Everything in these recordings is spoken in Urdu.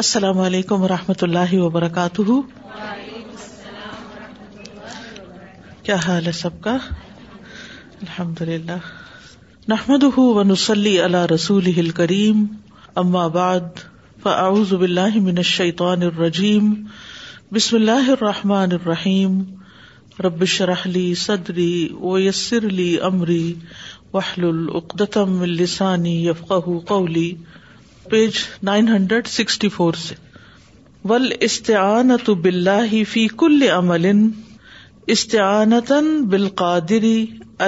السلام علیکم و رحمۃ اللہ وبرکاتہ کیا حال ہے سب کا الحمد للہ نحمد و نصلی اللہ رسول من الشیطان الرجیم بسم اللہ الرحمٰن الرحیم رب شرحلی صدری و یسر علی عمری وحل العقدم السانی یفقہ کولی page nine hundred sixty four سے ول استعانت بلّہ فی کل عمل استعانت بال قادری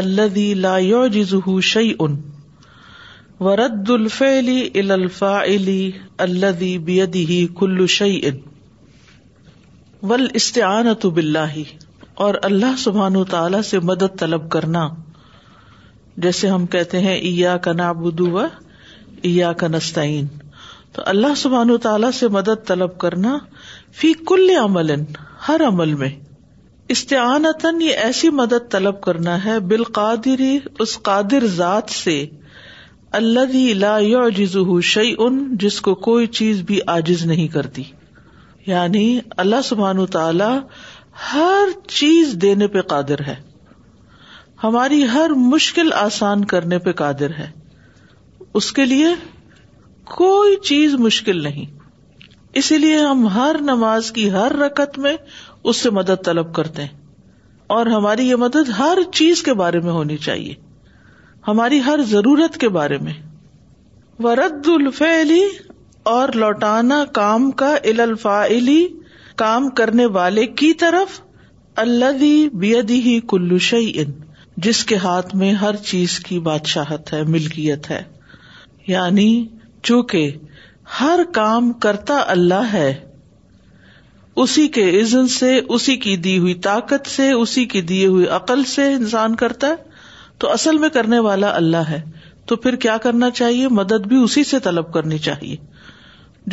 اللہ لا جزو شعی ان ورد الفیل ال الفا علی اللہ بیدی کلو شعی ان ول استعانت بلّہ اور اللہ سبحان و تعالی سے مدد طلب کرنا جیسے ہم کہتے ہیں ایا کا نابود کا تو اللہ سبحان تعالی سے مدد طلب کرنا فی کل عمل ہر عمل میں استعانتاً یہ ایسی مدد طلب کرنا ہے بال قادری اس قادر ذات سے اللہ جزو شعی ان جس کو کوئی چیز بھی آجز نہیں کرتی یعنی اللہ سبحان و تعالی ہر چیز دینے پہ قادر ہے ہماری ہر مشکل آسان کرنے پہ قادر ہے اس کے لیے کوئی چیز مشکل نہیں اسی لیے ہم ہر نماز کی ہر رکت میں اس سے مدد طلب کرتے ہیں اور ہماری یہ مدد ہر چیز کے بارے میں ہونی چاہیے ہماری ہر ضرورت کے بارے میں ورد الفیلی اور لوٹانا کام کا ال الفالی کام کرنے والے کی طرف اللہ ہی کلو شعی ان جس کے ہاتھ میں ہر چیز کی بادشاہت ہے ملکیت ہے یعنی چونکہ ہر کام کرتا اللہ ہے اسی کے عزن سے اسی کی دی ہوئی طاقت سے اسی کی دی ہوئی عقل سے انسان کرتا ہے تو اصل میں کرنے والا اللہ ہے تو پھر کیا کرنا چاہیے مدد بھی اسی سے طلب کرنی چاہیے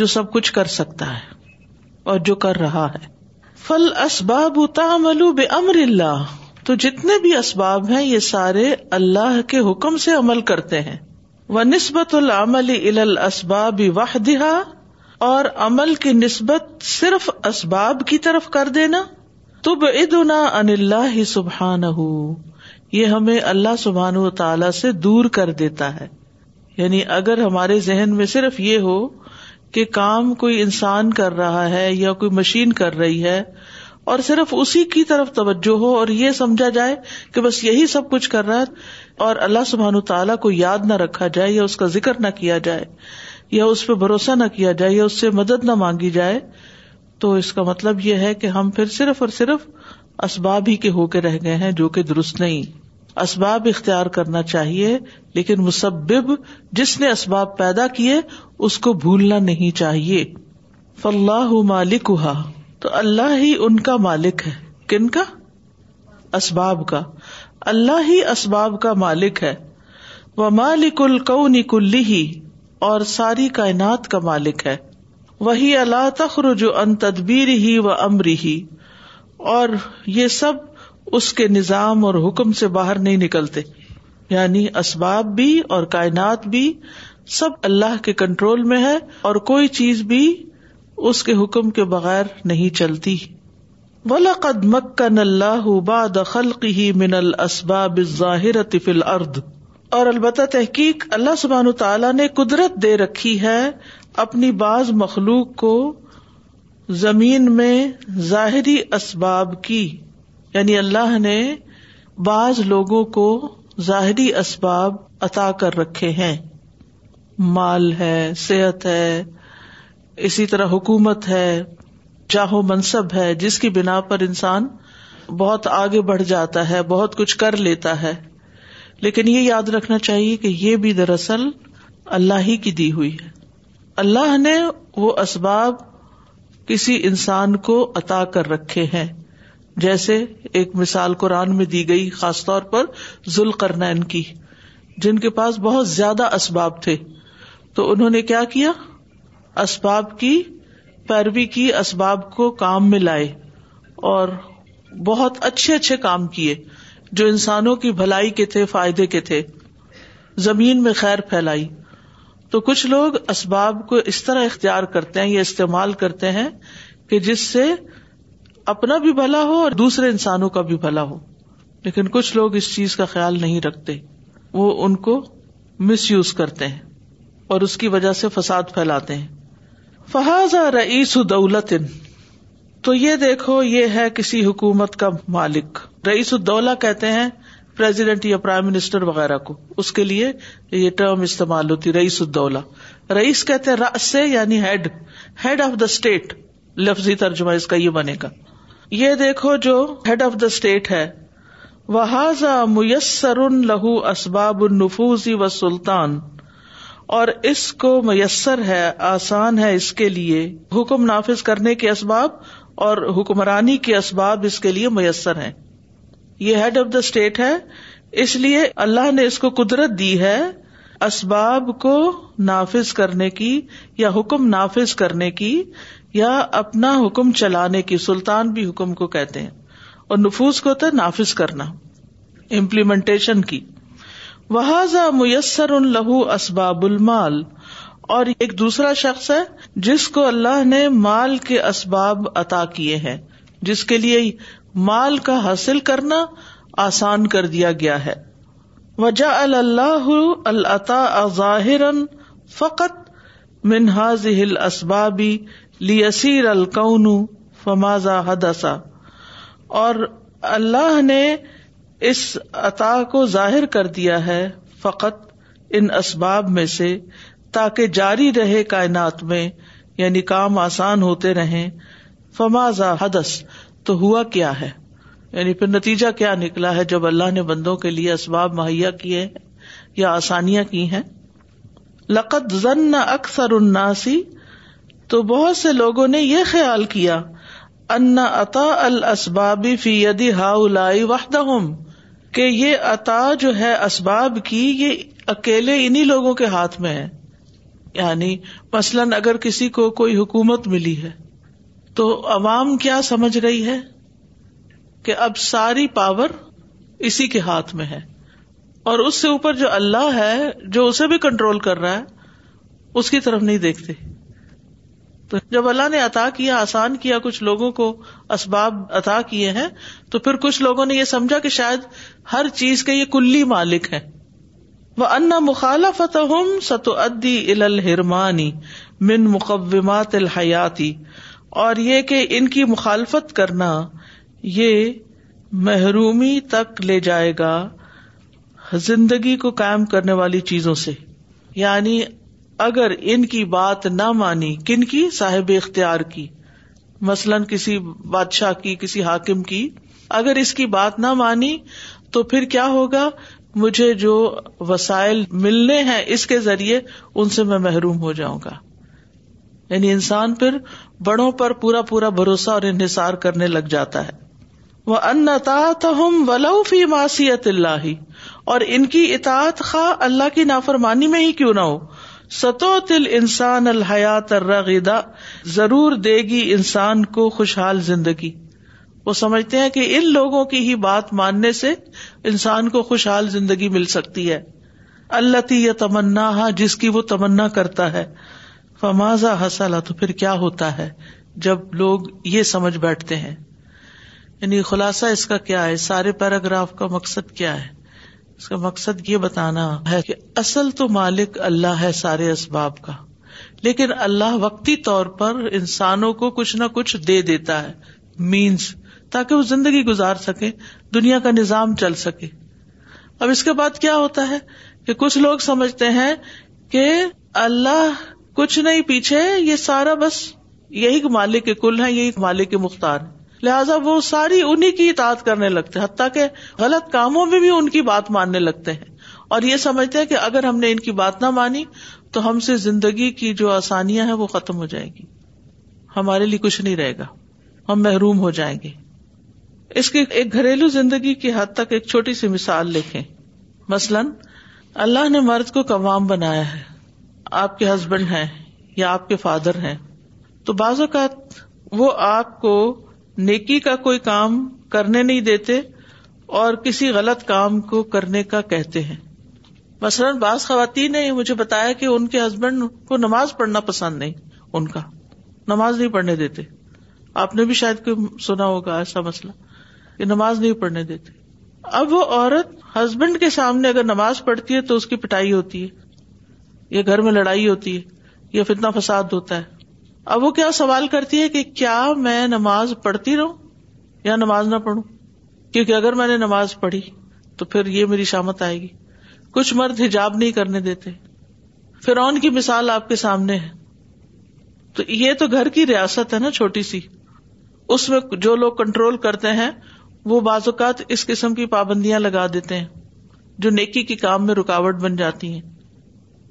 جو سب کچھ کر سکتا ہے اور جو کر رہا ہے فل اسباب تعملو بے امر اللہ تو جتنے بھی اسباب ہیں یہ سارے اللہ کے حکم سے عمل کرتے ہیں وہ نسبت العمل اسباب وح اور عمل کی نسبت صرف اسباب کی طرف کر دینا تو ان اللہ سبحان یہ ہمیں اللہ سبحان و تعالی سے دور کر دیتا ہے یعنی اگر ہمارے ذہن میں صرف یہ ہو کہ کام کوئی انسان کر رہا ہے یا کوئی مشین کر رہی ہے اور صرف اسی کی طرف توجہ ہو اور یہ سمجھا جائے کہ بس یہی سب کچھ کر رہا ہے اور اللہ سبحان تعالیٰ کو یاد نہ رکھا جائے یا اس کا ذکر نہ کیا جائے یا اس پہ بھروسہ نہ کیا جائے یا اس سے مدد نہ مانگی جائے تو اس کا مطلب یہ ہے کہ ہم پھر صرف اور صرف اسباب ہی کے ہو کے رہ گئے ہیں جو کہ درست نہیں اسباب اختیار کرنا چاہیے لیکن مسبب جس نے اسباب پیدا کیے اس کو بھولنا نہیں چاہیے فلاح مالک تو اللہ ہی ان کا مالک ہے کن کا اسباب کا اللہ ہی اسباب کا مالک ہے وہ مالک ہی اور ساری کائنات کا مالک ہے وہی اللہ تخر جو ان تدبیر ہی و امری ہی اور یہ سب اس کے نظام اور حکم سے باہر نہیں نکلتے یعنی اسباب بھی اور کائنات بھی سب اللہ کے کنٹرول میں ہے اور کوئی چیز بھی اس کے حکم کے بغیر نہیں چلتی بلاقدمکن اللہ دخل کی ہی من الاسباب اسباب ظاہر طرد اور البتہ تحقیق اللہ سبحان تعالیٰ نے قدرت دے رکھی ہے اپنی بعض مخلوق کو زمین میں ظاہری اسباب کی یعنی اللہ نے بعض لوگوں کو ظاہری اسباب عطا کر رکھے ہیں مال ہے صحت ہے اسی طرح حکومت ہے چاہو منصب ہے جس کی بنا پر انسان بہت آگے بڑھ جاتا ہے بہت کچھ کر لیتا ہے لیکن یہ یاد رکھنا چاہیے کہ یہ بھی دراصل اللہ ہی کی دی ہوئی ہے اللہ نے وہ اسباب کسی انسان کو عطا کر رکھے ہیں جیسے ایک مثال قرآن میں دی گئی خاص طور پر ان کی جن کے پاس بہت زیادہ اسباب تھے تو انہوں نے کیا کیا اسباب کی پیروی کی اسباب کو کام میں لائے اور بہت اچھے اچھے کام کیے جو انسانوں کی بھلائی کے تھے فائدے کے تھے زمین میں خیر پھیلائی تو کچھ لوگ اسباب کو اس طرح اختیار کرتے ہیں یا استعمال کرتے ہیں کہ جس سے اپنا بھی بھلا ہو اور دوسرے انسانوں کا بھی بھلا ہو لیکن کچھ لوگ اس چیز کا خیال نہیں رکھتے وہ ان کو مس یوز کرتے ہیں اور اس کی وجہ سے فساد پھیلاتے ہیں رئیس دولت تو یہ دیکھو یہ ہے کسی حکومت کا مالک رئیس الدولہ کہتے ہیں پریزیڈینٹ یا پرائم منسٹر وغیرہ کو اس کے لیے یہ ٹرم استعمال ہوتی رئیس الدولہ رئیس کہتے رس سے یعنی head head of the state لفظی ترجمہ اس کا یہ بنے گا یہ دیکھو جو ہیڈ آف دا اسٹیٹ ہے وہ میسر لہو اسباب النفوزی و سلطان اور اس کو میسر ہے آسان ہے اس کے لیے حکم نافذ کرنے کے اسباب اور حکمرانی کے اسباب اس کے لیے میسر ہے یہ ہیڈ آف دا اسٹیٹ ہے اس لیے اللہ نے اس کو قدرت دی ہے اسباب کو نافذ کرنے کی یا حکم نافذ کرنے کی یا اپنا حکم چلانے کی سلطان بھی حکم کو کہتے ہیں اور نفوذ کو تو نافذ کرنا امپلیمنٹیشن کی واض میسر ان لہو اسباب المال اور ایک دوسرا شخص ہے جس کو اللہ نے مال کے اسباب عطا کیے ہیں جس کے لیے مال کا حاصل کرنا آسان کر دیا گیا ہے وجہ اللہ العطا ظاہر فقط منہاز ہل اسبابی فمازا حدسا اور اللہ نے اس عطا کو ظاہر کر دیا ہے فقط ان اسباب میں سے تاکہ جاری رہے کائنات میں یعنی کام آسان ہوتے رہے فما حدث حدس تو ہوا کیا ہے یعنی پھر نتیجہ کیا نکلا ہے جب اللہ نے بندوں کے لیے اسباب مہیا کیے ہیں یا آسانیاں کی ہیں لقت زن اکثر اناسی تو بہت سے لوگوں نے یہ خیال کیا عطا الاسباب فی یدی ہا الائی وحدہم کہ یہ عطا جو ہے اسباب کی یہ اکیلے انہیں لوگوں کے ہاتھ میں ہے یعنی مثلاً اگر کسی کو کوئی حکومت ملی ہے تو عوام کیا سمجھ رہی ہے کہ اب ساری پاور اسی کے ہاتھ میں ہے اور اس سے اوپر جو اللہ ہے جو اسے بھی کنٹرول کر رہا ہے اس کی طرف نہیں دیکھتے تو جب اللہ نے عطا کیا آسان کیا کچھ لوگوں کو اسباب عطا کیے ہیں تو پھر کچھ لوگوں نے یہ سمجھا کہ شاید ہر چیز کے یہ کلی مالک ہے ادی ال الحرمانی من مقبات الحیاتی اور یہ کہ ان کی مخالفت کرنا یہ محرومی تک لے جائے گا زندگی کو قائم کرنے والی چیزوں سے یعنی اگر ان کی بات نہ مانی کن کی صاحب اختیار کی مثلاً کسی بادشاہ کی کسی حاکم کی اگر اس کی بات نہ مانی تو پھر کیا ہوگا مجھے جو وسائل ملنے ہیں اس کے ذریعے ان سے میں محروم ہو جاؤں گا یعنی انسان پھر بڑوں پر پورا پورا بھروسہ اور انحصار کرنے لگ جاتا ہے وہ انتا فی ماسیت اللہ اور ان کی اطاعت خواہ اللہ کی نافرمانی میں ہی کیوں نہ ہو ستو تل انسان الحیات را ضرور دے گی انسان کو خوشحال زندگی وہ سمجھتے ہیں کہ ان لوگوں کی ہی بات ماننے سے انسان کو خوشحال زندگی مل سکتی ہے اللہ تی یہ تمنا ہے جس کی وہ تمنا کرتا ہے فمازا حسلا تو پھر کیا ہوتا ہے جب لوگ یہ سمجھ بیٹھتے ہیں یعنی خلاصہ اس کا کیا ہے سارے پیراگراف کا مقصد کیا ہے اس کا مقصد یہ بتانا ہے کہ اصل تو مالک اللہ ہے سارے اسباب کا لیکن اللہ وقتی طور پر انسانوں کو کچھ نہ کچھ دے دیتا ہے مینس تاکہ وہ زندگی گزار سکے دنیا کا نظام چل سکے اب اس کے بعد کیا ہوتا ہے کہ کچھ لوگ سمجھتے ہیں کہ اللہ کچھ نہیں پیچھے یہ سارا بس یہی مالک کے کل ہے یہی مالک کے مختار ہے لہٰذا وہ ساری انہیں کی اطاعت کرنے لگتے حتیٰ کہ غلط کاموں میں بھی ان کی بات ماننے لگتے ہیں اور یہ سمجھتے ہیں کہ اگر ہم نے ان کی بات نہ مانی تو ہم سے زندگی کی جو آسانیاں ہیں وہ ختم ہو جائے گی ہمارے لیے کچھ نہیں رہے گا ہم محروم ہو جائیں گے اس کی ایک گھریلو زندگی کی حد تک ایک چھوٹی سی مثال لکھیں مثلاً اللہ نے مرد کو قوام بنایا ہے آپ کے ہسبینڈ ہیں یا آپ کے فادر ہیں تو بعض اوقات وہ آپ کو نیکی کا کوئی کام کرنے نہیں دیتے اور کسی غلط کام کو کرنے کا کہتے ہیں مثلاً بعض خواتین نے مجھے بتایا کہ ان کے ہسبینڈ کو نماز پڑھنا پسند نہیں ان کا نماز نہیں پڑھنے دیتے آپ نے بھی شاید کوئی سنا ہوگا ایسا مسئلہ کہ نماز نہیں پڑھنے دیتے اب وہ عورت ہسبینڈ کے سامنے اگر نماز پڑھتی ہے تو اس کی پٹائی ہوتی ہے یا گھر میں لڑائی ہوتی ہے یا فتنا فساد ہوتا ہے اب وہ کیا سوال کرتی ہے کہ کیا میں نماز پڑھتی رہوں یا نماز نہ پڑھوں کیونکہ اگر میں نے نماز پڑھی تو پھر یہ میری شامت آئے گی کچھ مرد حجاب نہیں کرنے دیتے پھر آن کی مثال آپ کے سامنے ہے تو یہ تو گھر کی ریاست ہے نا چھوٹی سی اس میں جو لوگ کنٹرول کرتے ہیں وہ بعض اوقات اس قسم کی پابندیاں لگا دیتے ہیں جو نیکی کے کام میں رکاوٹ بن جاتی ہیں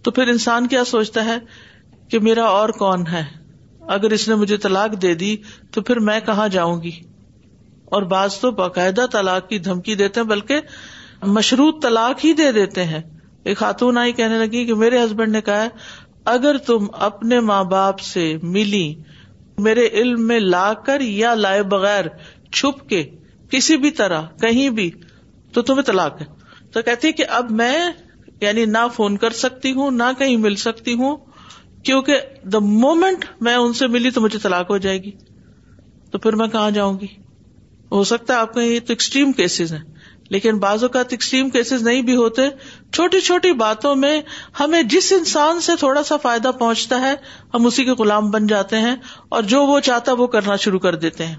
تو پھر انسان کیا سوچتا ہے کہ میرا اور کون ہے اگر اس نے مجھے طلاق دے دی تو پھر میں کہاں جاؤں گی اور بعض تو باقاعدہ طلاق کی دھمکی دیتے ہیں بلکہ مشروط طلاق ہی دے دیتے ہیں ایک خاتون آئی کہنے لگی کہ میرے ہسبینڈ نے کہا اگر تم اپنے ماں باپ سے ملی میرے علم میں لا کر یا لائے بغیر چھپ کے کسی بھی طرح کہیں بھی تو تمہیں طلاق ہے تو کہتی کہ اب میں یعنی نہ فون کر سکتی ہوں نہ کہیں مل سکتی ہوں کیونکہ دا مومنٹ میں ان سے ملی تو مجھے طلاق ہو جائے گی تو پھر میں کہاں جاؤں گی ہو سکتا ہے آپ کے یہ تو ایکسٹریم کیسز ہیں لیکن بعض اوقات ایکسٹریم کیسز نہیں بھی ہوتے چھوٹی چھوٹی باتوں میں ہمیں جس انسان سے تھوڑا سا فائدہ پہنچتا ہے ہم اسی کے غلام بن جاتے ہیں اور جو وہ چاہتا وہ کرنا شروع کر دیتے ہیں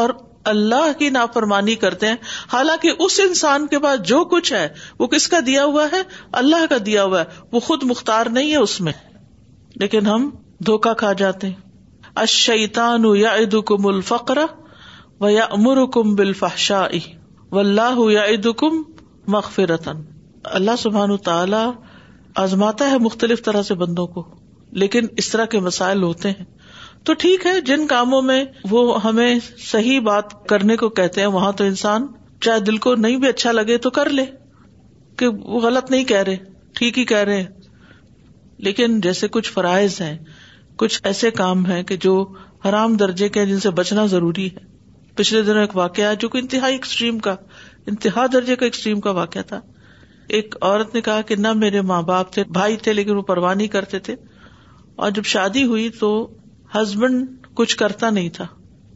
اور اللہ کی نافرمانی کرتے ہیں حالانکہ اس انسان کے پاس جو کچھ ہے وہ کس کا دیا ہوا ہے اللہ کا دیا ہوا ہے وہ خود مختار نہیں ہے اس میں لیکن ہم دھوکا کھا جاتے اشیتان یا عید کم الفقر و یا امر کم بالفحشا و اللہ یا عید کم مغفرتن اللہ سبحان تعالی آزماتا ہے مختلف طرح سے بندوں کو لیکن اس طرح کے مسائل ہوتے ہیں تو ٹھیک ہے جن کاموں میں وہ ہمیں صحیح بات کرنے کو کہتے ہیں وہاں تو انسان چاہے دل کو نہیں بھی اچھا لگے تو کر لے کہ وہ غلط نہیں کہہ رہے ٹھیک ہی کہہ رہے ہیں لیکن جیسے کچھ فرائض ہیں کچھ ایسے کام ہیں کہ جو حرام درجے کے جن سے بچنا ضروری ہے پچھلے دنوں ایک واقعہ جو کہ انتہائی ایکسٹریم کا انتہا درجے کا ایکسٹریم کا واقعہ تھا ایک عورت نے کہا کہ نہ میرے ماں باپ تھے بھائی تھے لیکن وہ پرواہ نہیں کرتے تھے اور جب شادی ہوئی تو ہسبینڈ کچھ کرتا نہیں تھا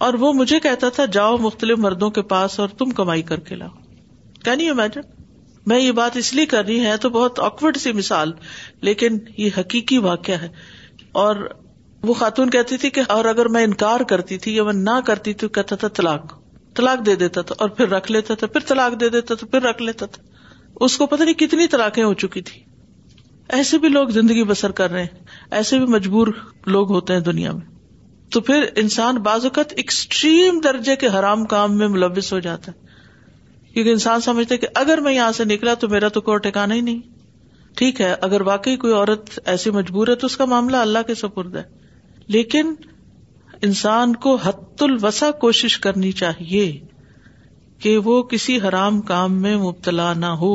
اور وہ مجھے کہتا تھا جاؤ مختلف مردوں کے پاس اور تم کمائی کر کے لاؤ کین یو امیجن میں یہ بات اس لیے کر رہی ہے تو بہت آکورڈ سی مثال لیکن یہ حقیقی واقعہ اور وہ خاتون کہتی تھی کہ اور اگر میں انکار کرتی تھی یا میں نہ کرتی تو کہتا تھا طلاق طلاق دے دیتا تھا اور پھر رکھ لیتا تھا پھر طلاق دے دیتا تھا پھر رکھ لیتا تھا اس کو پتا نہیں کتنی طلاقیں ہو چکی تھی ایسے بھی لوگ زندگی بسر کر رہے ہیں ایسے بھی مجبور لوگ ہوتے ہیں دنیا میں تو پھر انسان بعض اوقات ایکسٹریم درجے کے حرام کام میں ملوث ہو جاتا ہے کیونکہ انسان سمجھتے کہ اگر میں یہاں سے نکلا تو میرا تو کوئی ٹھکانا ہی نہیں ٹھیک ہے اگر واقعی کوئی عورت ایسی مجبور ہے تو اس کا معاملہ اللہ کے سپرد ہے لیکن انسان کو حت الوسا کوشش کرنی چاہیے کہ وہ کسی حرام کام میں مبتلا نہ ہو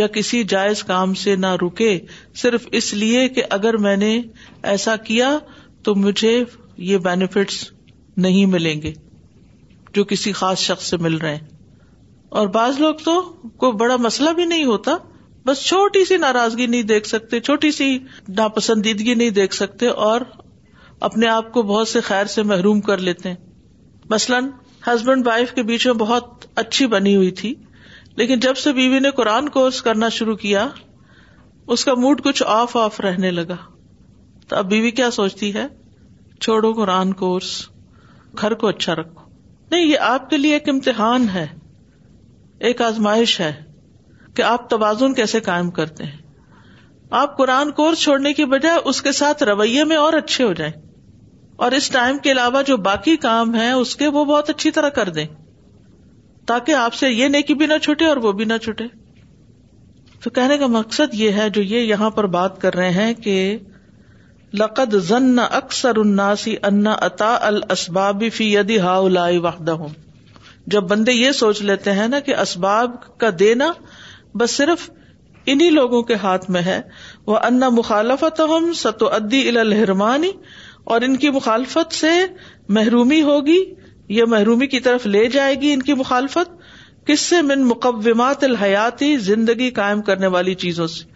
یا کسی جائز کام سے نہ رکے صرف اس لیے کہ اگر میں نے ایسا کیا تو مجھے یہ بینیفٹس نہیں ملیں گے جو کسی خاص شخص سے مل رہے ہیں اور بعض لوگ تو کوئی بڑا مسئلہ بھی نہیں ہوتا بس چھوٹی سی ناراضگی نہیں دیکھ سکتے چھوٹی سی ناپسندیدگی نہیں دیکھ سکتے اور اپنے آپ کو بہت سے خیر سے محروم کر لیتے ہیں مثلاً ہسبینڈ وائف کے بیچ میں بہت اچھی بنی ہوئی تھی لیکن جب سے بیوی نے قرآن کورس کرنا شروع کیا اس کا موڈ کچھ آف آف رہنے لگا تو اب بیوی کیا سوچتی ہے چھوڑو قرآن کورس گھر کو اچھا رکھو نہیں یہ آپ کے لیے ایک امتحان ہے ایک آزمائش ہے کہ آپ توازن کیسے قائم کرتے ہیں آپ قرآن کورس چھوڑنے کی بجائے اس کے ساتھ رویے میں اور اچھے ہو جائیں اور اس ٹائم کے علاوہ جو باقی کام ہیں اس کے وہ بہت اچھی طرح کر دیں تاکہ آپ سے یہ نیکی بھی نہ چھٹے اور وہ بھی نہ چھٹے تو کہنے کا مقصد یہ ہے جو یہ یہاں پر بات کر رہے ہیں کہ لقد ذن اکثر اناسی انا اتا السباب فی ہا اخدہ ہوں جب بندے یہ سوچ لیتے ہیں نا کہ اسباب کا دینا بس صرف انہیں لوگوں کے ہاتھ میں ہے وہ انا مخالفت ہم ستو ادی الحرمانی اور ان کی مخالفت سے محرومی ہوگی یا محرومی کی طرف لے جائے گی ان کی مخالفت کس سے من مقومات الحیاتی زندگی قائم کرنے والی چیزوں سے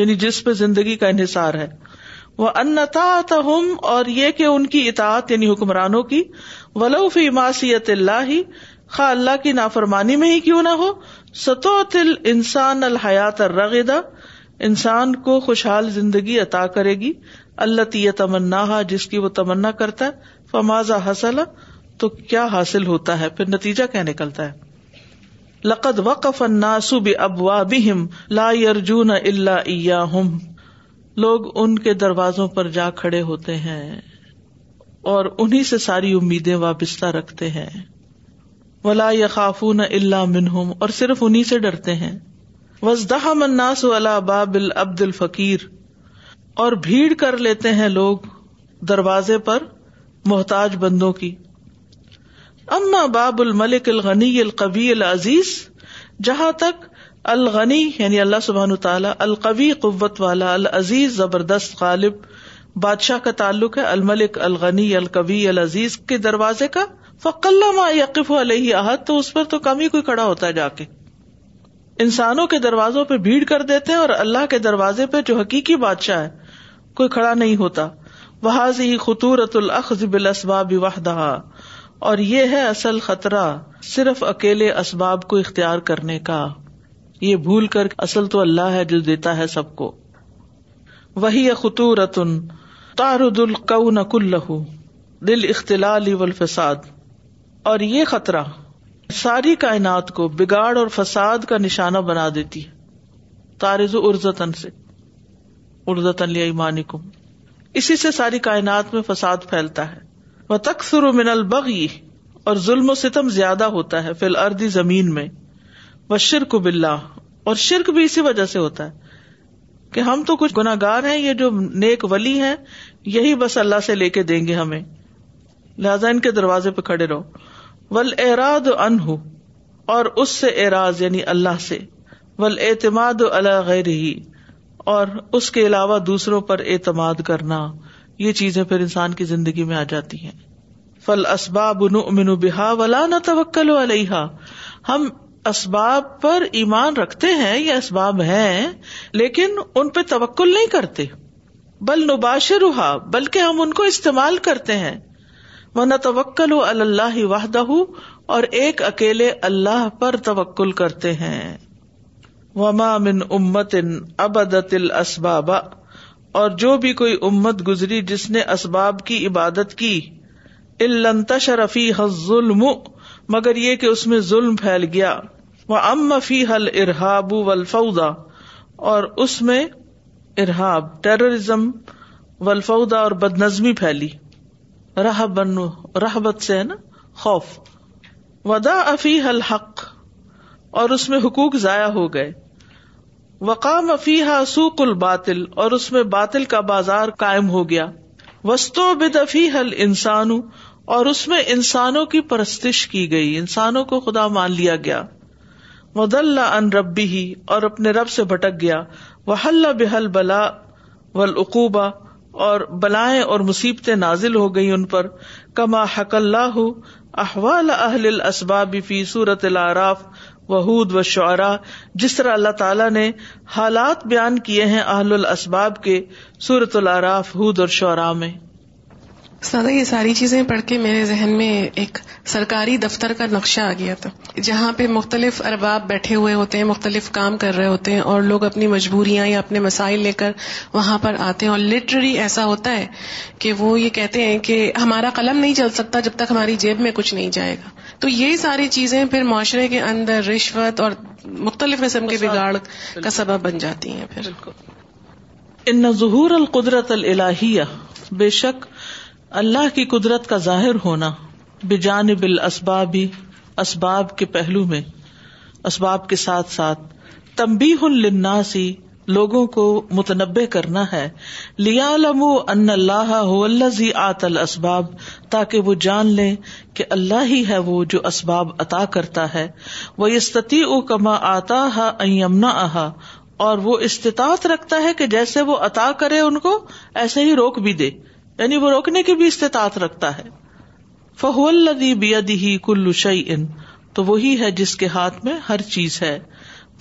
یعنی جس پہ زندگی کا انحصار ہے وہ انتہم اور یہ کہ ان کی اطاعت یعنی حکمرانوں کی ولوفی ماسی اللہ خا اللہ کی نافرمانی میں ہی کیوں نہ ہو ستو تل انسان الحیات انسان کو خوشحال زندگی عطا کرے گی اللہ تی تمنا جس کی وہ تمنا کرتا ہے فمازا حسل تو کیا حاصل ہوتا ہے پھر نتیجہ کیا نکلتا ہے لقد وقف اب وا لا يرجون اللہ اياهم لوگ ان کے دروازوں پر جا کھڑے ہوتے ہیں اور انہیں سے ساری امیدیں وابستہ رکھتے ہیں ولا خافون اللہ منہم اور صرف انہیں سے ڈرتے ہیں وزدہ مناس باب عبد الفقیر اور بھیڑ کر لیتے ہیں لوگ دروازے پر محتاج بندوں کی اما باب الملک الغنی القبی العزیز جہاں تک الغنی یعنی اللہ سبحان تعالیٰ القوی قوت والا العزیز زبردست غالب بادشاہ کا تعلق ہے الملک الغنی القبی العزیز کے دروازے کا فکل ما یقف علیہ عہد تو اس پر تو کم ہی کوئی کڑا ہوتا ہے جا کے انسانوں کے دروازوں پہ بھیڑ کر دیتے اور اللہ کے دروازے پہ جو حقیقی بادشاہ ہے کوئی کھڑا نہیں ہوتا وہ ہے اصل خطرہ صرف اکیلے اسباب کو اختیار کرنے کا یہ بھول کر اصل تو اللہ ہے جو دیتا ہے سب کو وہی خطورت تارد القو نقل دل اختلاء والفساد اور یہ خطرہ ساری کائنات کو بگاڑ اور فساد کا نشانہ بنا دیتی ہے تارز ارزتن ارزتن سے لیا ایمانی کم اسی سے ساری کائنات میں فساد پھیلتا ہے وہ من اور ظلم و ستم زیادہ ہوتا ہے فی الدی زمین میں وہ شرک بلّا اور شرک بھی اسی وجہ سے ہوتا ہے کہ ہم تو کچھ گناگار ہیں یہ جو نیک ولی ہیں یہی بس اللہ سے لے کے دیں گے ہمیں لہٰذا ان کے دروازے پہ کھڑے رہو ول اراد اور اس سے اعراض یعنی اللہ سے ول اعتماد غیر ہی اور اس کے علاوہ دوسروں پر اعتماد کرنا یہ چیزیں پھر انسان کی زندگی میں آ جاتی ہیں فل اسباب امن بحا ولا نہ توکل و علیہ ہم اسباب پر ایمان رکھتے ہیں یہ اسباب ہیں لیکن ان پہ توکل نہیں کرتے بل نباشرحا بلکہ ہم ان کو استعمال کرتے ہیں وہ اللہ واہدہ اور ایک اکیلے اللہ پر توکل کرتے ہیں وما من امت ان الاسباب ال اسباب اور جو بھی کوئی امت گزری جس نے اسباب کی عبادت کی النتش رفی ظلم مگر یہ کہ اس میں ظلم پھیل گیا وہ ام فی حل ارحاب و الفودا اور اس میں ارحاب ٹیررزم ولفودا اور بد نظمی پھیلی بن رحبت سے نا خوف ودا افی حل حق اور اس میں حقوق ضائع ہو گئے وقام الباطل اور اس میں باطل کا بازار قائم ہو گیا وسطو بد افی حل انسان اور اس میں انسانوں کی پرستش کی گئی انسانوں کو خدا مان لیا گیا ود اللہ ان ربی ہی اور اپنے رب سے بھٹک گیا وحل بحل بلا وقوبہ اور بلائیں اور مصیبتیں نازل ہو گئی ان پر کما حق اللہ احوال اہل الاسباب فی صورت العراف و و شعرا جس طرح اللہ تعالیٰ نے حالات بیان کیے ہیں اہل الاسباب کے صورت العراف ہود اور شعراء میں سادہ یہ ساری چیزیں پڑھ کے میرے ذہن میں ایک سرکاری دفتر کا نقشہ آ گیا تھا جہاں پہ مختلف ارباب بیٹھے ہوئے ہوتے ہیں مختلف کام کر رہے ہوتے ہیں اور لوگ اپنی مجبوریاں یا اپنے مسائل لے کر وہاں پر آتے ہیں اور لٹری ایسا ہوتا ہے کہ وہ یہ کہتے ہیں کہ ہمارا قلم نہیں چل سکتا جب تک ہماری جیب میں کچھ نہیں جائے گا تو یہ ساری چیزیں پھر معاشرے کے اندر رشوت اور مختلف قسم کے بگاڑ کا سبب بن جاتی ہیں پھر ان ظہور القدرت الہیہ بے شک اللہ کی قدرت کا ظاہر ہونا بجانب اسبابی اسباب کے پہلو میں اسباب کے ساتھ ساتھ تمبی النا لوگوں کو متنبع کرنا ہے لیا ان اللہ آت اسباب تاکہ وہ جان لے کہ اللہ ہی ہے وہ جو اسباب عطا کرتا ہے وہ استطی او کما امنا آہا اور وہ استطاعت رکھتا ہے کہ جیسے وہ عطا کرے ان کو ایسے ہی روک بھی دے یعنی وہ روکنے کی بھی استطاعت رکھتا ہے فہول لدی بیدی کلو شعی ان تو وہی ہے جس کے ہاتھ میں ہر چیز ہے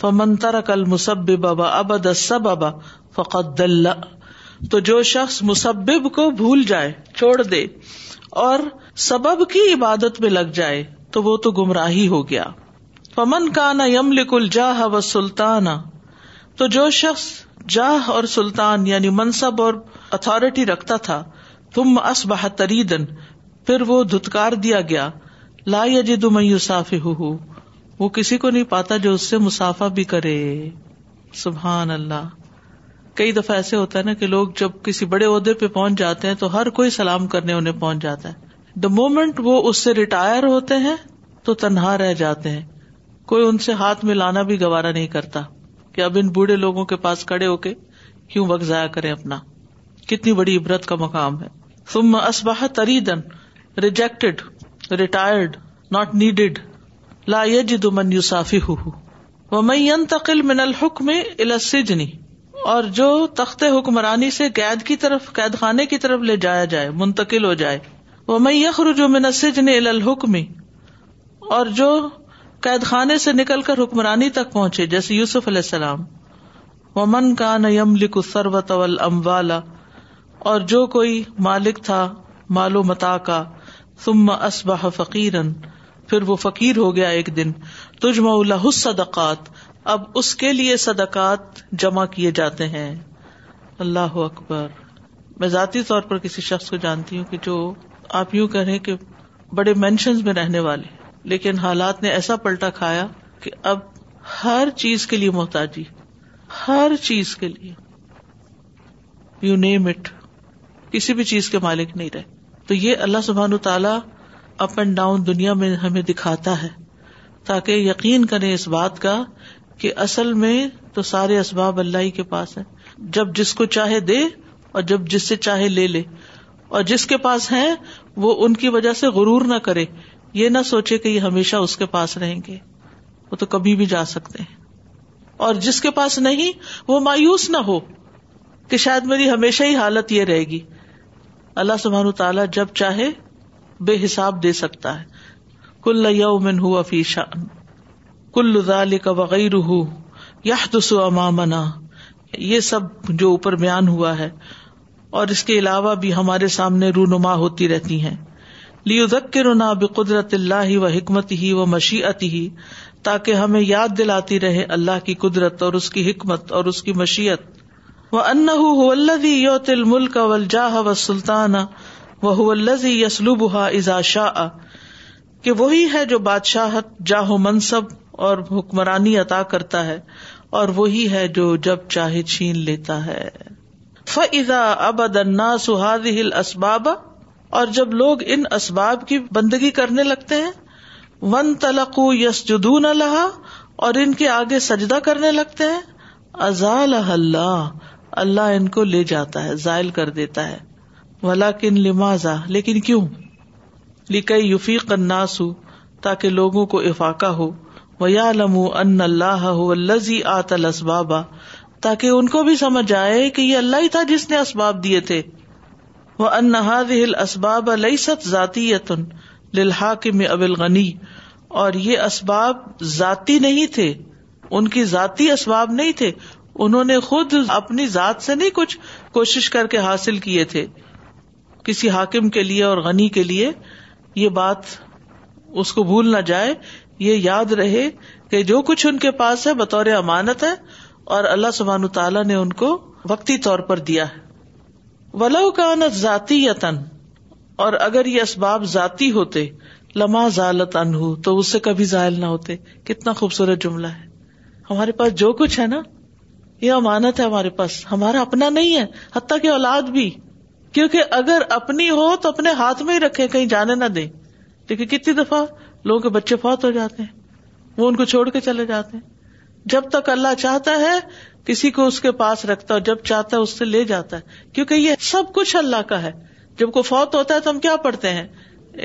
فمن تر کل مسب ابا اب سب ابا فق تو جو شخص مسبب کو بھول جائے چھوڑ دے اور سبب کی عبادت میں لگ جائے تو وہ تو گمراہی ہو گیا پمن کا نا یم لکل جا و سلطان تو جو شخص جاہ اور سلطان یعنی منصب اور اتارٹی رکھتا تھا تم اس بہتری دن پھر وہ دھتکار دیا گیا لا یا جد یو ہو وہ کسی کو نہیں پاتا جو اس سے مسافہ بھی کرے سبحان اللہ کئی دفعہ ایسے ہوتا ہے نا کہ لوگ جب کسی بڑے عہدے پہ پہنچ جاتے ہیں تو ہر کوئی سلام کرنے انہیں پہنچ جاتا ہے دا مومنٹ وہ اس سے ریٹائر ہوتے ہیں تو تنہا رہ جاتے ہیں کوئی ان سے ہاتھ میں لانا بھی گوارا نہیں کرتا کہ اب ان بوڑھے لوگوں کے پاس کڑے ہو کے کیوں وقت ضائع کرے اپنا کتنی بڑی عبرت کا مقام ہے تری درڈ نوٹ نیڈڈ من الحکم السجن اور جو تخت حکمرانی سے قید کی طرف قید خانے کی طرف لے جایا جائے منتقل ہو جائے وہ میخر جو السجن الى الاحکم اور جو قید خانے سے نکل کر حکمرانی تک پہنچے جیسے یوسف علیہ السلام ومن کا نیم لک والاموال اموالا اور جو کوئی مالک تھا مالو متا کا ثم اسبہ فقیرن پھر وہ فقیر ہو گیا ایک دن تجم اللہ صدقات اب اس کے لیے صدقات جمع کیے جاتے ہیں اللہ اکبر میں ذاتی طور پر کسی شخص کو جانتی ہوں کہ جو آپ کہیں کہ بڑے مینشن میں رہنے والے لیکن حالات نے ایسا پلٹا کھایا کہ اب ہر چیز کے لیے محتاجی ہر چیز کے لیے یو نیم اٹ کسی بھی چیز کے مالک نہیں رہے تو یہ اللہ سبحان تعالیٰ اپ اینڈ ڈاؤن دنیا میں ہمیں دکھاتا ہے تاکہ یقین کرے اس بات کا کہ اصل میں تو سارے اسباب اللہ ہی کے پاس ہے جب جس کو چاہے دے اور جب جس سے چاہے لے لے اور جس کے پاس ہے وہ ان کی وجہ سے غرور نہ کرے یہ نہ سوچے کہ یہ ہمیشہ اس کے پاس رہیں گے وہ تو کبھی بھی جا سکتے ہیں اور جس کے پاس نہیں وہ مایوس نہ ہو کہ شاید میری ہمیشہ ہی حالت یہ رہے گی اللہ سبحان تعالیٰ جب چاہے بے حساب دے سکتا ہے کل یومن ہوا شان کل کا وغیرہ امامنا یہ سب جو اوپر بیان ہوا ہے اور اس کے علاوہ بھی ہمارے سامنے رونما ہوتی رہتی ہیں لک کے رونا بھی قدرت اللہ ہی و حکمت ہی و مشیت ہی تاکہ ہمیں یاد دلاتی رہے اللہ کی قدرت اور اس کی حکمت اور اس کی مشیت وہ انہزی یو تل ملکا و سلطان یسلوبا ازا شاہ کہ وہی ہے جو بادشاہ و منصب اور حکمرانی عطا کرتا ہے اور وہی ہے جو جب چاہے چھین لیتا ہے فزا ابدنا سہاد ہل اسباب اور جب لوگ ان اسباب کی بندگی کرنے لگتے ہیں ون تلق یس جدون اور ان کے آگے سجدہ کرنے لگتے ہیں ازال اللہ اللہ ان کو لے جاتا ہے زائل کر دیتا ہے ولا کن لمازا لیکن کیوں لکئی یوفیق قناس ہو تاکہ لوگوں کو افاقہ ہو ویا لم ان اللہ ہو الزی آت الاسبابا تاکہ ان کو بھی سمجھ آئے کہ یہ اللہ ہی تھا جس نے اسباب دیے تھے وہ انہاد اسباب علیہ ست ذاتی یتن لاکم ابل غنی اور یہ اسباب ذاتی نہیں تھے ان کی ذاتی اسباب نہیں تھے انہوں نے خود اپنی ذات سے نہیں کچھ کوشش کر کے حاصل کیے تھے کسی حاکم کے لیے اور غنی کے لیے یہ بات اس کو بھول نہ جائے یہ یاد رہے کہ جو کچھ ان کے پاس ہے بطور امانت ہے اور اللہ سبحان تعالیٰ نے ان کو وقتی طور پر دیا ہے ولو کا ان ذاتی یا تن اور اگر یہ اسباب ذاتی ہوتے لما ذالت ہو تو اس سے کبھی ظاہر نہ ہوتے کتنا خوبصورت جملہ ہے ہمارے پاس جو کچھ ہے نا یہ امانت ہے ہمارے پاس ہمارا اپنا نہیں ہے حتیٰ کہ اولاد بھی کیونکہ اگر اپنی ہو تو اپنے ہاتھ میں ہی رکھے کہیں جانے نہ دے لیکن کتنی دفعہ لوگوں کے بچے فوت ہو جاتے ہیں وہ ان کو چھوڑ کے چلے جاتے ہیں جب تک اللہ چاہتا ہے کسی کو اس کے پاس رکھتا ہے جب چاہتا ہے اس سے لے جاتا ہے کیونکہ یہ سب کچھ اللہ کا ہے جب کو فوت ہوتا ہے تو ہم کیا پڑھتے ہیں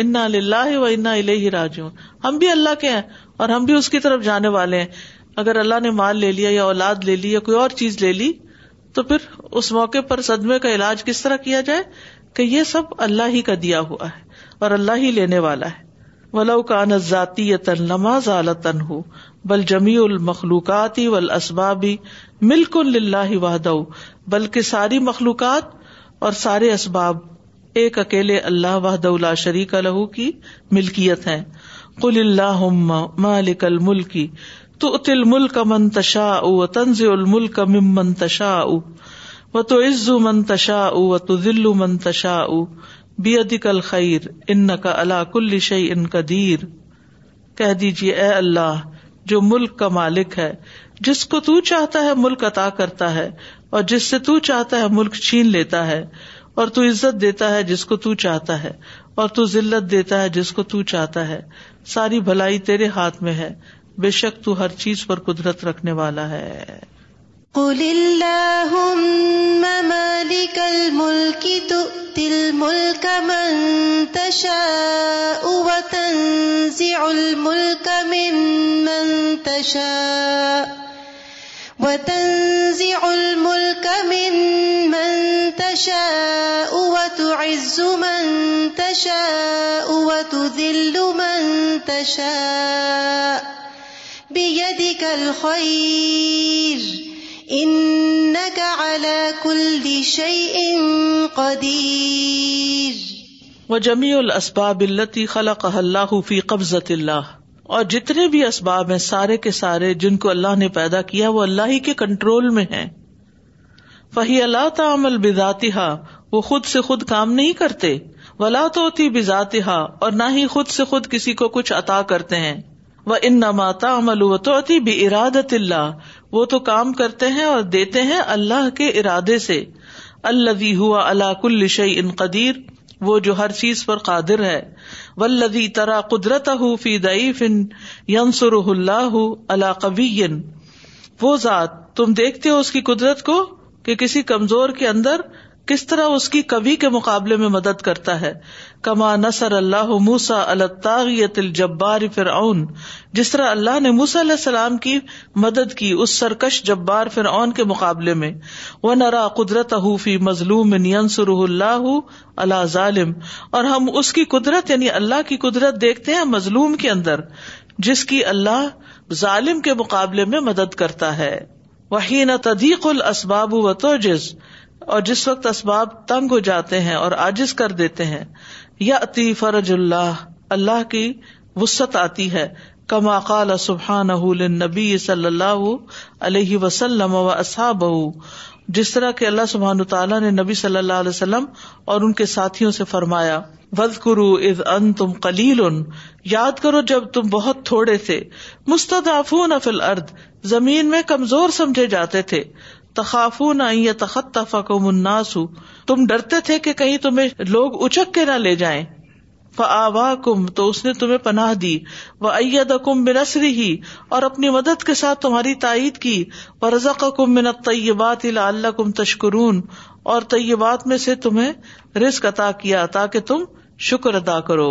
انا اللہ و انا اناج راجعون ہم بھی اللہ کے ہیں اور ہم بھی اس کی طرف جانے والے ہیں اگر اللہ نے مال لے لیا یا اولاد لے لی یا کوئی اور چیز لے لی تو پھر اس موقع پر صدمے کا علاج کس طرح کیا جائے کہ یہ سب اللہ ہی کا دیا ہوا ہے اور اللہ ہی لینے والا ہے و لو کا ہو بل جمی المخلوقاتی ول اسبابی ملک اللہ وحدع بلکہ ساری مخلوقات اور سارے اسباب ایک اکیلے اللہ وحد شریق لہو کی ملکیت ہے اللہ مالک الملکی تو اتل ملک منتشا تنزیول ملک و تو عزو منتشا منتشا کا شعی ان کا دیر کا مالک ہے جس کو تو چاہتا ہے ملک عطا کرتا ہے اور جس سے تو چاہتا ہے ملک چھین لیتا ہے اور تو عزت دیتا ہے جس کو تو چاہتا ہے اور تو ذلت دیتا ہے جس کو تو چاہتا ہے ساری بھلائی تیرے ہاتھ میں ہے بے شک تو ہر چیز پر قدرت رکھنے والا ہے قلکل ملکی تو دل ملک منتشا اوتن زی الکا من منتشا وطن زی الکا من تشاء اوت من تشاء او من تشاء جمی التي التی الله في قبضة الله اور جتنے بھی اسباب ہیں سارے کے سارے جن کو اللہ نے پیدا کیا وہ اللہ ہی کے کنٹرول میں ہیں فہی اللہ تا عمل وہ خود سے خود کام نہیں کرتے ولا تو بذاتها اور نہ ہی خود سے خود کسی کو کچھ عطا کرتے ہیں وہ ان نماتا وہ تو کام کرتے ہیں اور دیتے ہیں اللہ کے ارادے سے اللہ ہوا اللہ کل شعی ان قدیر وہ جو ہر چیز پر قادر ہے ولدی ترا قدرت فی یمسر اللہ اللہ قبی وہ ذات تم دیکھتے ہو اس کی قدرت کو کہ کسی کمزور کے اندر کس طرح اس کی کبھی کے مقابلے میں مدد کرتا ہے کما نسر اللہ موسا اللہ الجبار فرعون فر اون جس طرح اللہ نے موسا علیہ السلام کی مدد کی اس سرکش جبار فر اون کے مقابلے میں وہ نرا قدرت مظلوم اللہ اللہ ظالم اور ہم اس کی قدرت یعنی اللہ کی قدرت دیکھتے ہیں مظلوم کے اندر جس کی اللہ ظالم کے مقابلے میں مدد کرتا ہے وہی نہ تدیق الاسباب و توجز اور جس وقت اسباب تنگ ہو جاتے ہیں اور آجز کر دیتے ہیں یا فرج اللہ اللہ کی وسط آتی ہے کما قال سبحان نبی صلی اللہ علیہ وسلم و جس طرح کہ اللہ سبحان تعالیٰ نے نبی صلی اللہ علیہ وسلم اور ان کے ساتھیوں سے فرمایا وز کرو از ان تم کلیل یاد کرو جب تم بہت تھوڑے تھے مستدافون فل ارد زمین میں کمزور سمجھے جاتے تھے الناس نہ ڈرتے تھے کہ کہیں تمہیں لوگ اچک کے نہ لے جائیں فا کم تو اس نے تمہیں پناہ دی وی کم بنسری ہی اور اپنی مدد کے ساتھ تمہاری تائید کی کم من طیبات اور طیبات میں سے تمہیں رسک عطا کیا تاکہ تم شکر ادا کرو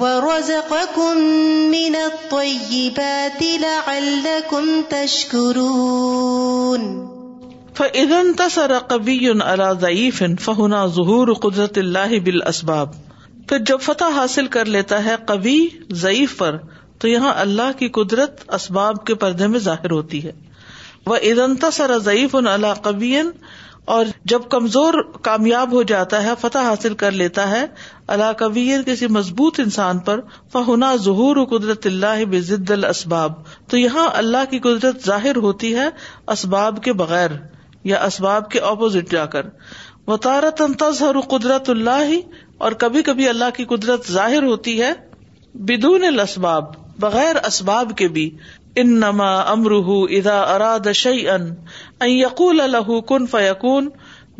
روز اللہ ادنتا سر قبیون اللہ ضعیف فہن ظہور قدرت اللہ بال اسباب پھر جب فتح حاصل کر لیتا ہے قبی ضعیف پر تو یہاں اللہ کی قدرت اسباب کے پردے میں ظاہر ہوتی ہے وہ ادنتا سر ضعیف ان اللہ قبی اور جب کمزور کامیاب ہو جاتا ہے فتح حاصل کر لیتا ہے اللہ کبیر کسی مضبوط انسان پر فہنا ظہور قدرت اللہ بزد الاسباب تو یہاں اللہ کی قدرت ظاہر ہوتی ہے اسباب کے بغیر یا اسباب کے اپوزٹ جا کر وطارت تظہر قدرت اللہ اور کبھی کبھی اللہ کی قدرت ظاہر ہوتی ہے بدون الاسباب بغیر اسباب کے بھی ان نما امرو ادا اراد ان یقول الح کن فیقون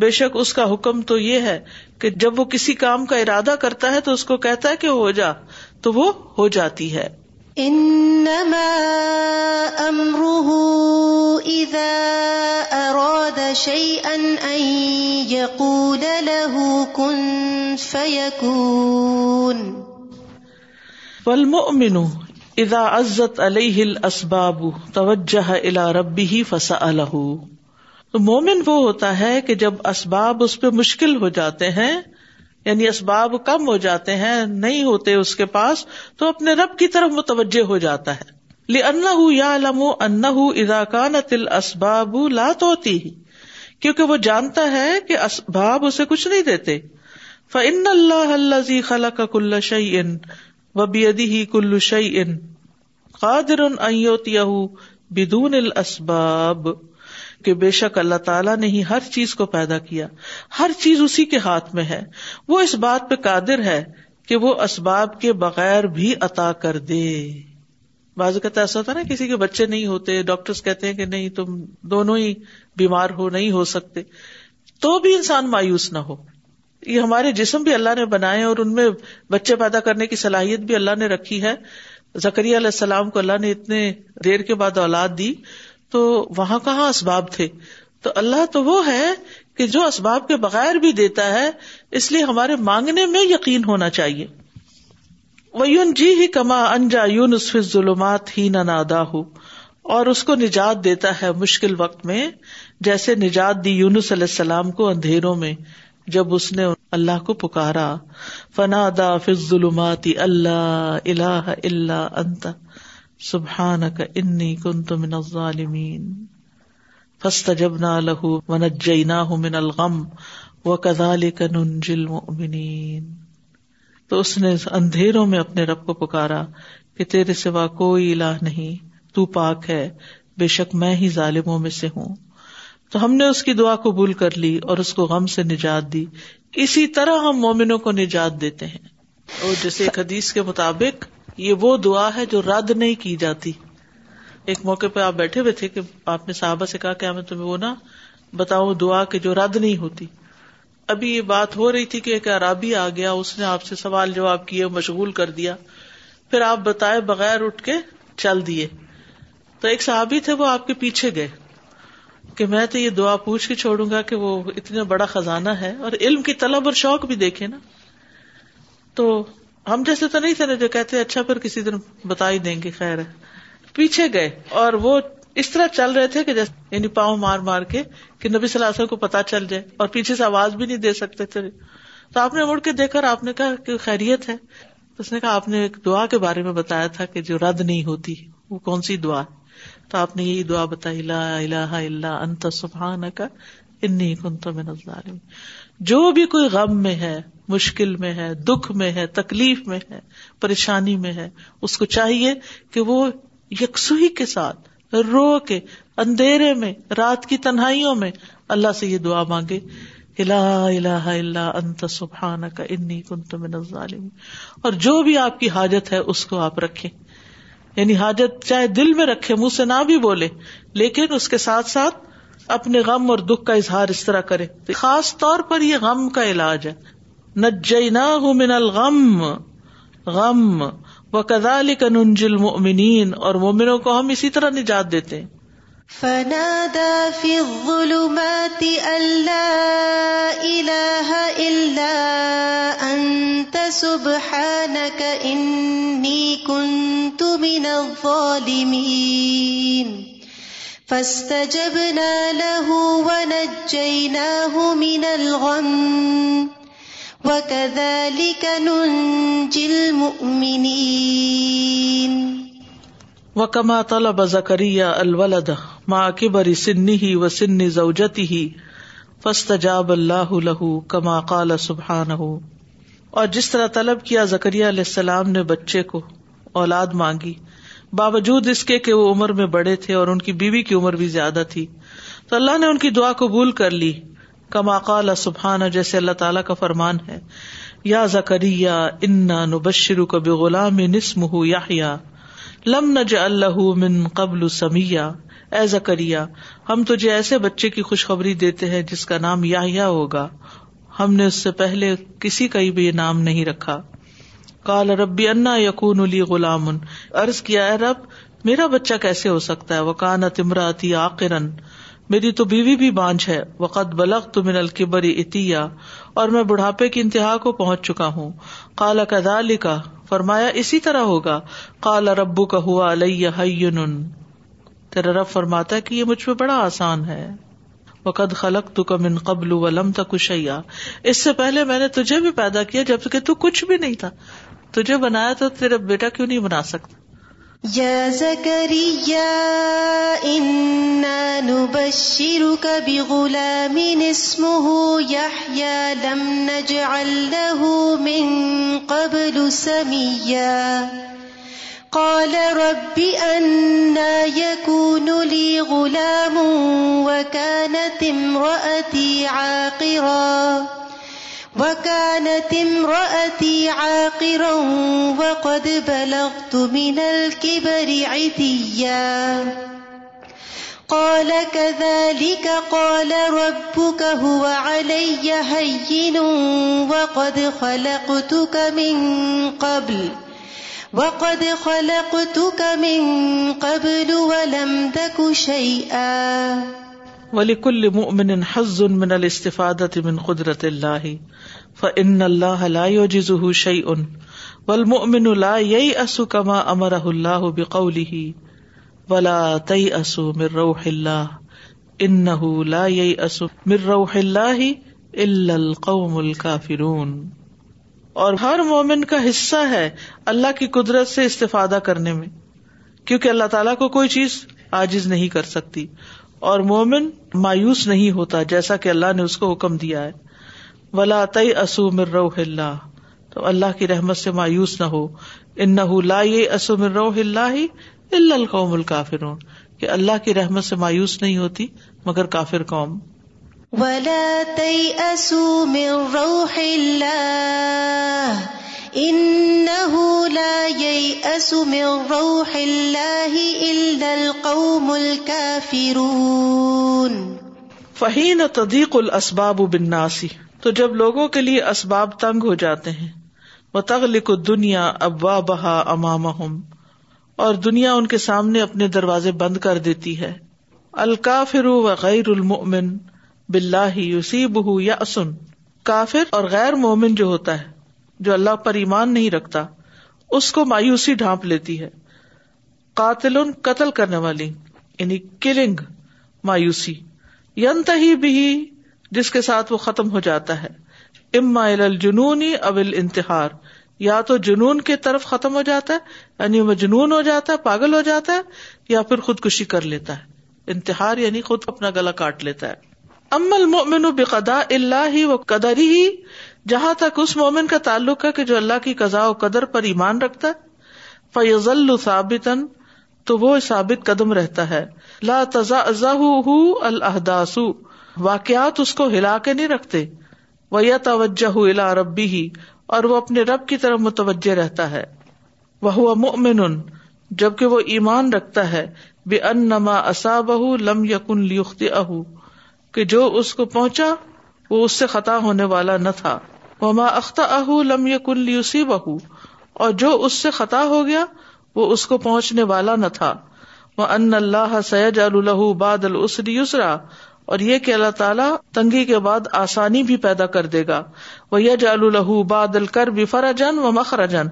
بے شک اس کا حکم تو یہ ہے کہ جب وہ کسی کام کا ارادہ کرتا ہے تو اس کو کہتا ہے کہ ہو جا تو وہ ہو جاتی ہے ان اراد يقول الح كن فيكون والمؤمن ادا عزت علی اسباب الا ربی ہی فسا تو مومن وہ ہوتا ہے کہ جب اسباب اس پہ مشکل ہو جاتے ہیں یعنی اسباب کم ہو جاتے ہیں نہیں ہوتے اس کے پاس تو اپنے رب کی طرف متوجہ ہو جاتا ہے لن ہُ یا الم انہ ادا کانت الا اسباب کیونکہ وہ جانتا ہے کہ اسباب اسے کچھ نہیں دیتے فن اللہ اللہ خلا کلا شعین و ہی کلو شعی ان قادر بدون اسباب بے شک اللہ تعالیٰ نے ہی ہر چیز کو پیدا کیا ہر چیز اسی کے ہاتھ میں ہے وہ اس بات پہ قادر ہے کہ وہ اسباب کے بغیر بھی عطا کر دے باز کہتا ایسا ہوتا نا کسی کے بچے نہیں ہوتے ڈاکٹر کہتے ہیں کہ نہیں تم دونوں ہی بیمار ہو نہیں ہو سکتے تو بھی انسان مایوس نہ ہو یہ ہمارے جسم بھی اللہ نے بنائے اور ان میں بچے پیدا کرنے کی صلاحیت بھی اللہ نے رکھی ہے زکری علیہ السلام کو اللہ نے اتنے دیر کے بعد اولاد دی تو وہاں کہاں اسباب تھے تو اللہ تو وہ ہے کہ جو اسباب کے بغیر بھی دیتا ہے اس لیے ہمارے مانگنے میں یقین ہونا چاہیے وہ یون جی ہی کما انجا یون اس ظلمات ہی نادا ہو اور اس کو نجات دیتا ہے مشکل وقت میں جیسے نجات دی یونس علیہ السلام کو اندھیروں میں جب اس نے اللہ کو پکارا فنا دا فض ظلمات اللہ اللہ اللہ انت سبحان کا انی کن ظالمین جب نہ لہو من جئی نہ کزال ظلمین تو اس نے اندھیروں میں اپنے رب کو پکارا کہ تیرے سوا کوئی اللہ نہیں تو پاک ہے بے شک میں ہی ظالموں میں سے ہوں تو ہم نے اس کی دعا قبول کر لی اور اس کو غم سے نجات دی اسی طرح ہم مومنوں کو نجات دیتے ہیں اور جیسے حدیث کے مطابق یہ وہ دعا ہے جو رد نہیں کی جاتی ایک موقع پہ آپ بیٹھے ہوئے تھے کہ آپ نے صحابہ سے کہا کہ میں تمہیں وہ نا بتاؤں دعا کہ جو رد نہیں ہوتی ابھی یہ بات ہو رہی تھی کہ ایک عرابی آ گیا اس نے آپ سے سوال جواب کیے مشغول کر دیا پھر آپ بتائے بغیر اٹھ کے چل دیے تو ایک صحابی تھے وہ آپ کے پیچھے گئے کہ میں تو یہ دعا پوچھ کے چھوڑوں گا کہ وہ اتنا بڑا خزانہ ہے اور علم کی طلب اور شوق بھی دیکھے نا تو ہم جیسے تو نہیں تھے جو کہتے اچھا پھر کسی دن بتا ہی دیں گے خیر ہے پیچھے گئے اور وہ اس طرح چل رہے تھے کہ جیسے یعنی پاؤں مار مار کے کہ نبی صلی اللہ علیہ وسلم کو پتا چل جائے اور پیچھے سے آواز بھی نہیں دے سکتے تھے تو آپ نے مڑ کے دیکھا اور آپ نے کہا کہ خیریت ہے اس نے کہا آپ نے ایک دعا کے بارے میں بتایا تھا کہ جو رد نہیں ہوتی وہ کون سی دعا تو آپ نے یہی دعا بتائی لا الہ الا انت سبحانک انی کنت من الظالمین جو بھی کوئی غم میں ہے مشکل میں ہے دکھ میں ہے تکلیف میں ہے پریشانی میں ہے اس کو چاہیے کہ وہ یکسوئی کے ساتھ رو کے اندھیرے میں رات کی تنہائیوں میں اللہ سے یہ دعا مانگے الہ الا انت سبحانک انی کنت من الظالمین اور جو بھی آپ کی حاجت ہے اس کو آپ رکھیں یعنی حاجت چاہے دل میں رکھے منہ سے نہ بھی بولے لیکن اس کے ساتھ ساتھ اپنے غم اور دکھ کا اظہار اس طرح کرے خاص طور پر یہ غم کا علاج ہے من الغم غم و کدال کنجل مومنین اور مومنوں کو ہم اسی طرح نجات دیتے ہیں من الظالمين فاستجبنا له ونجيناه من الغم وكذلك ننجي المؤمنين وكما طلب زكريا الولد مع كبر سنه وسن زوجته فاستجاب الله له كما قال سبحانه اور جس طرح طلب کیا زکریہ علیہ السلام نے بچے کو اولاد مانگی باوجود اس کے کہ وہ عمر میں بڑے تھے اور ان کی بیوی کی عمر بھی زیادہ تھی تو اللہ نے ان کی دعا قبول کر لی کما سبحان جیسے اللہ تعالیٰ کا فرمان ہے یا زکری انا نبشرو کب غلام نسم ہُو یا لم نج اللہ من قبل سمیا اے ذکر ہم تجھے ایسے بچے کی خوشخبری دیتے ہیں جس کا نام یاہیا ہوگا ہم نے اس سے پہلے کسی کا بھی نام نہیں رکھا کال ربی انا یقون علی غلام کیا ہے رب میرا بچہ کیسے ہو سکتا ہے وہ کان تمرن میری تو بیوی بھی بانج ہے وقت القبری اتیا اور میں بڑھاپے کی انتہا کو پہنچ چکا ہوں کالا کا فرمایا اسی طرح ہوگا کالا ربو کا ہوا تیرا رب فرماتا کہ یہ مجھ پہ بڑا آسان ہے وقت خلق تو قبل ولم تک اس سے پہلے میں نے تجھے بھی پیدا کیا جب کہ نہیں تھا تجھے بنایا تو تیرا بیٹا کیوں نہیں بنا سکتا یا زکریا کر غلامی نسم یا لمن جو اللہ کب لو سمی کو ن لی غلام کا نتیم و اتی آقی ہو قال كذلك قال ربك هو علي هين وقد خلقتك من قبل وقد خلقتك من قبل ولم تك شيئا ولیکل مؤمن حز من الاستفادۃ من قدرت اللہ فان اللہ لا یعجزه شیء والمؤمن لا ییأس کما امره اللہ بقوله ولا تیأس من روح اللہ انه لا ییأس من روح اللہ الا القوم الكافرون اور ہر مومن کا حصہ ہے اللہ کی قدرت سے استفادہ کرنے میں کیونکہ اللہ تعالیٰ کو کوئی چیز عاجز نہیں کر سکتی اور مومن مایوس نہیں ہوتا جیسا کہ اللہ نے اس کو حکم دیا ہے ولا تئی اصو مر تو اللہ کی رحمت سے مایوس نہ ہو ان لا اسراہ القومل کافروں کی اللہ القوم کہ اللہ کی رحمت سے مایوس نہیں ہوتی مگر کافر قوم ولا تئی اصو مر روح اللہ الكافرون فہین اسباب الاسباب بالناسی تو جب لوگوں کے لیے اسباب تنگ ہو جاتے ہیں وہ تغلق دنیا ابوا بہا امام اور دنیا ان کے سامنے اپنے دروازے بند کر دیتی ہے الکافر و غیر المؤمن بلاہ یوسیب یسیب یا اسن کافر اور غیر مومن جو ہوتا ہے جو اللہ پر ایمان نہیں رکھتا اس کو مایوسی ڈھانپ لیتی ہے قاتل قتل کرنے والی یعنی کلنگ مایوسی ینت ہی بھی جس کے ساتھ وہ ختم ہو جاتا ہے اما الجنونی ابل انتہار یا تو جنون کی طرف ختم ہو جاتا ہے یعنی وہ جنون ہو جاتا ہے پاگل ہو جاتا ہے یا پھر خودکشی کر لیتا ہے انتہار یعنی خود اپنا گلا کاٹ لیتا ہے امل مومن بقدا اللہ ہی قدر ہی جہاں تک اس مومن کا تعلق ہے کہ جو اللہ کی قضاء و قدر پر ایمان رکھتا ہے فیض الابطن تو وہ ثابت قدم رہتا ہے لا تزا الحداس واقعات اس کو ہلا کے نہیں رکھتے و یا توجہ الا ربی ہی اور وہ اپنے رب کی طرف متوجہ رہتا ہے وہ جبکہ وہ ایمان رکھتا ہے بے ان نما اصاب لم یقن لیخت کہ جو اس کو پہنچا وہ اس سے خطا ہونے والا نہ تھا وما اختہ اہ لم کن لی بہ اور جو اس سے خطا ہو گیا وہ اس کو پہنچنے والا نہ تھا وہ ان اللہ سید الح باد السری اسرا اور یہ کہ اللہ تعالیٰ تنگی کے بعد آسانی بھی پیدا کر دے گا وہ یج الہ باد کر جن و مخرجن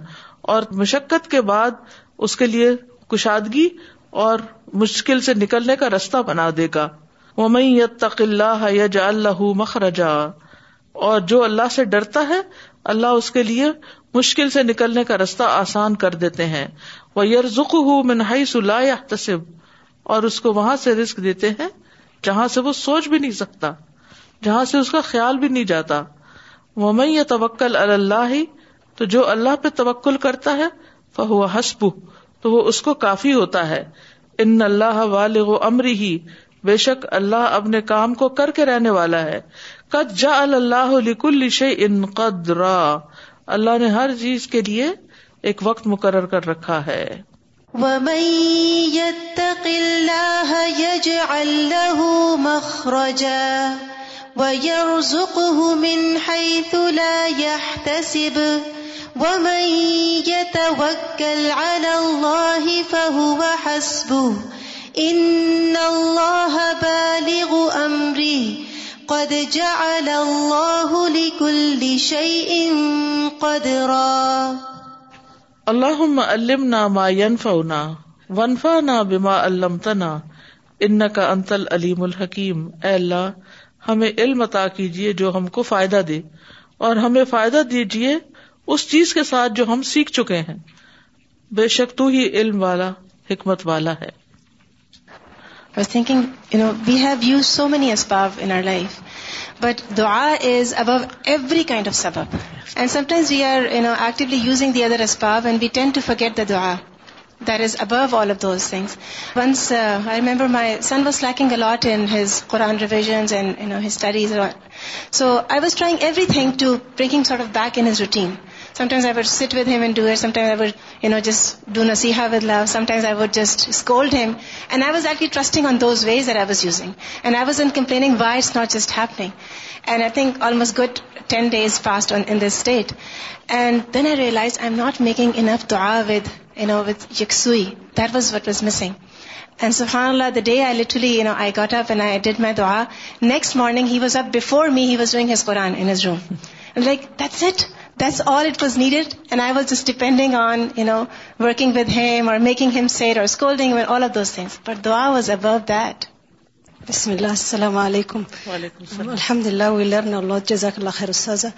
اور مشقت کے بعد اس کے لیے کشادگی اور مشکل سے نکلنے کا رستہ بنا دے گا مم اللہ یج الہ مخرجا اور جو اللہ سے ڈرتا ہے اللہ اس کے لیے مشکل سے نکلنے کا راستہ آسان کر دیتے ہیں وہ یارز منہائی سلا تصب اور اس کو وہاں سے رسک دیتے ہیں جہاں سے وہ سوچ بھی نہیں سکتا جہاں سے اس کا خیال بھی نہیں جاتا وہ میں یہ توکل اللہ ہی تو جو اللہ پہ توکل کرتا ہے فہو حسب تو وہ اس کو کافی ہوتا ہے ان اللہ والمری بے شک اللہ اپنے کام کو کر کے رہنے والا ہے قد جا اللہ لکل ان قدرا اللہ نے ہر چیز کے لیے ایک وقت مقرر کر رکھا ہے وَمَن وَمَن يَتَّقِ اللَّهَ يَجْعَل لَّهُ مَخْرَجًا وَيَرْزُقْهُ مِنْ حَيْثُ لَا يَحْتَسِبُ يَتَوَكَّلْ عَلَى اللَّهِ فَهُوَ حَسْبُهُ إِنَّ اللَّهَ بَالِغُ أَمْرِهِ قد جعل اللہ علم قدرا اللہم علمنا ما ينفعنا وانفعنا بما علمتنا انکا انت العلیم الحکیم اے اللہ ہمیں علم عطا کیجیے جو ہم کو فائدہ دے اور ہمیں فائدہ دیجیے اس چیز کے ساتھ جو ہم سیکھ چکے ہیں بے شک تو ہی علم والا حکمت والا ہے was think you know we have use so many اسباب این او لائف بٹ دعا is above every kind of سبب and sometimes we are no ایٹلیگ the other اسباب and we tend to forget the دعا that is above all of those thing once I remember my son was لیکن قرآن revision and you know ہزیز so I was trying every thing to breaking sort of back انز routine Sometimes I would sit with him and do it. Sometimes I would, just do nasiha with love. Sometimes I would just scold him. And I was actually trusting on those ways that I was using. And I wasn't complaining why it's not just happening. And I think almost good 10 days passed on in this state. And then I realized I'm not making enough dua with, with yaksui. That was what was missing. And subhanAllah, the day I literally, I got up and I did my dua. Next morning, he was up before me. He was doing his Quran in his room. I'm like, that's it. That's all it was needed, and I was just depending on, working with him or making him say it or scolding him and all of those things. But dua was above that. اللہ السلام علیکم و رحمتہ اللہ جزاک اللہ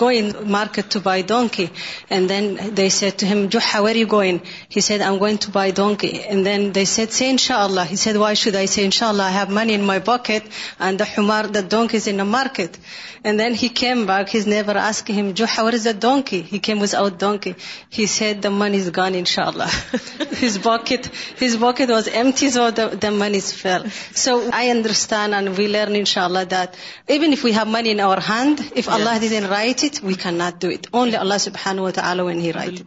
گوئن مارکیٹ تب بائی دونک دونک اللہ دین ہی کم باقی آس جو اللہ اللہ باک باکت واز ایم تھنیز fear so I understand we learn ان شاء اللہ that enough we've have many and if Allah then right at we not only اللہ ہی رائت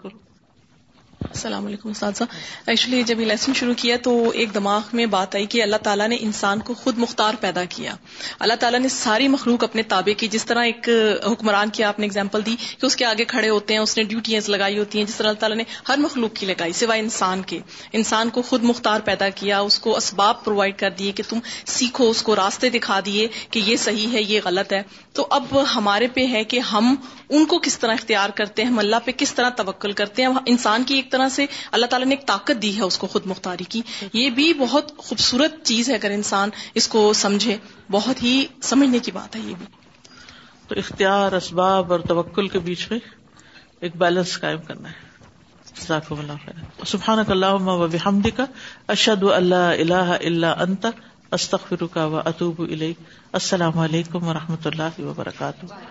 السلام علیکم ساتذہ ایکچولی جب یہ لیسن شروع کیا تو ایک دماغ میں بات آئی کہ اللہ تعالیٰ نے انسان کو خود مختار پیدا کیا اللہ تعالیٰ نے ساری مخلوق اپنے تابع کی جس طرح ایک حکمران کی آپ نے اگزامپل دی کہ اس کے آگے کھڑے ہوتے ہیں اس نے ڈیوٹیاں لگائی ہوتی ہیں جس طرح اللہ تعالیٰ نے ہر مخلوق کی لگائی سوائے انسان کے انسان کو خود مختار پیدا کیا اس کو اسباب پرووائڈ کر دیے کہ تم سیکھو اس کو راستے دکھا دیے کہ یہ صحیح ہے یہ غلط ہے تو اب ہمارے پہ ہے کہ ہم ان کو کس طرح اختیار کرتے ہیں ہم اللہ پہ کس طرح توکل کرتے ہیں انسان کی ایک طرح سے اللہ تعالیٰ نے ایک طاقت دی ہے اس کو خود مختاری کی یہ بھی بہت خوبصورت چیز ہے اگر انسان اس کو سمجھے بہت ہی سمجھنے کی بات ہے یہ بھی تو اختیار اسباب اور توکل کے بیچ میں ایک بیلنس قائم کرنا ہے و بحمدک استخر فرقا و اطوب السلام علیکم و رحمۃ اللہ وبرکاتہ